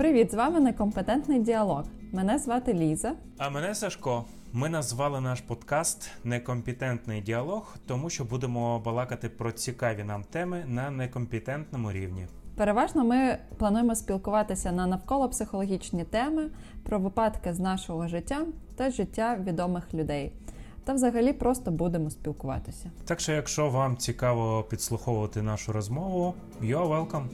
Привіт, з вами некомпетентний діалог. Мене звати Ліза. А мене Сашко. Ми назвали наш подкаст Некомпетентний діалог, тому що будемо балакати про цікаві нам теми на некомпетентному рівні. Переважно ми плануємо спілкуватися на навколо психологічні теми про випадки з нашого життя та життя відомих людей. Та взагалі просто будемо спілкуватися. Так що, якщо вам цікаво підслуховувати нашу розмову, you're welcome.